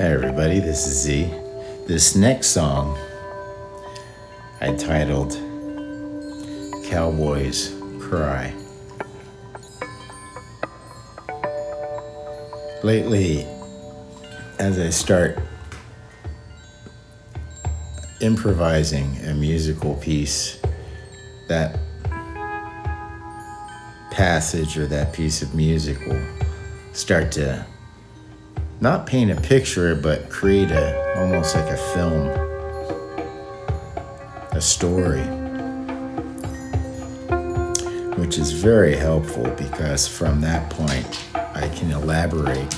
Hey everybody, this is Z. This next song I titled Cowboys Cry. Lately, as I start improvising a musical piece, that passage or that piece of music will start to not paint a picture, but create a almost like a film, a story, which is very helpful because from that point I can elaborate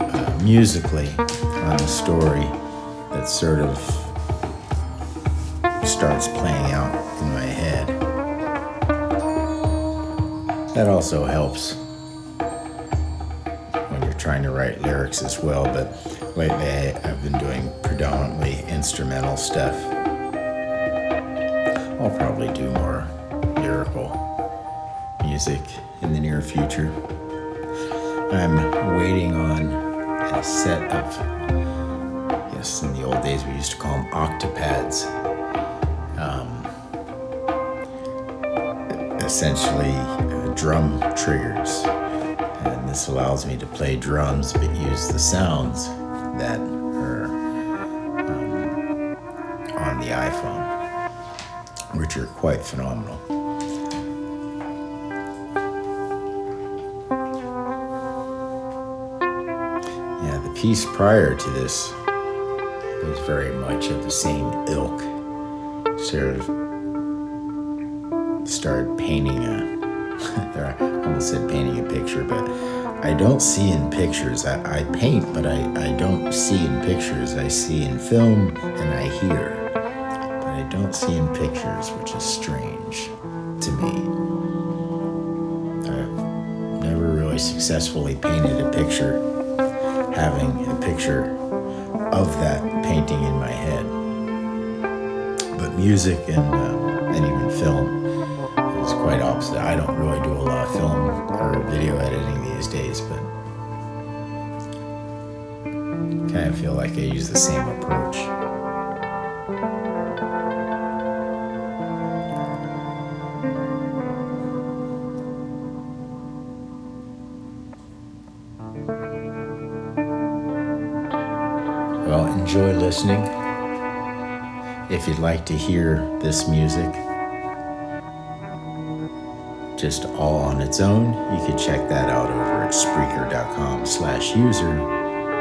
uh, musically on the story that sort of starts playing out in my head. That also helps trying to write lyrics as well, but lately I've been doing predominantly instrumental stuff. I'll probably do more lyrical music in the near future. I'm waiting on a set of, yes, in the old days we used to call them octopads. Um, essentially, uh, drum triggers this allows me to play drums but use the sounds that are um, on the iPhone, which are quite phenomenal. Yeah, the piece prior to this was very much of the same ilk. Sort of started painting a I almost said painting a picture, but I don't see in pictures. I, I paint, but I, I don't see in pictures. I see in film and I hear, but I don't see in pictures, which is strange to me. I've never really successfully painted a picture, having a picture of that painting in my head. But music and, uh, and even film quite opposite. I don't really do a lot of film or video editing these days, but kind of feel like I use the same approach. Well, enjoy listening. If you'd like to hear this music, just all on its own, you can check that out over at Spreaker.com slash user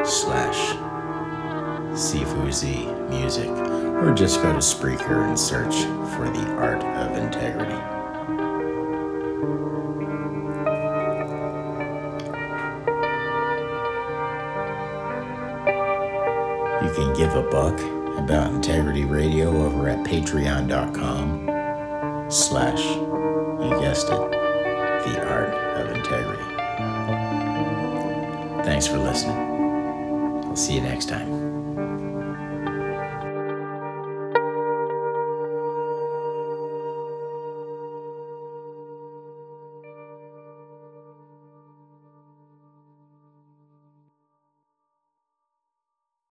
slash Sifuzi music, or just go to Spreaker and search for the art of integrity. You can give a buck about Integrity Radio over at patreon.com slash, you guessed it, the art of integrity. Thanks for listening. I'll see you next time.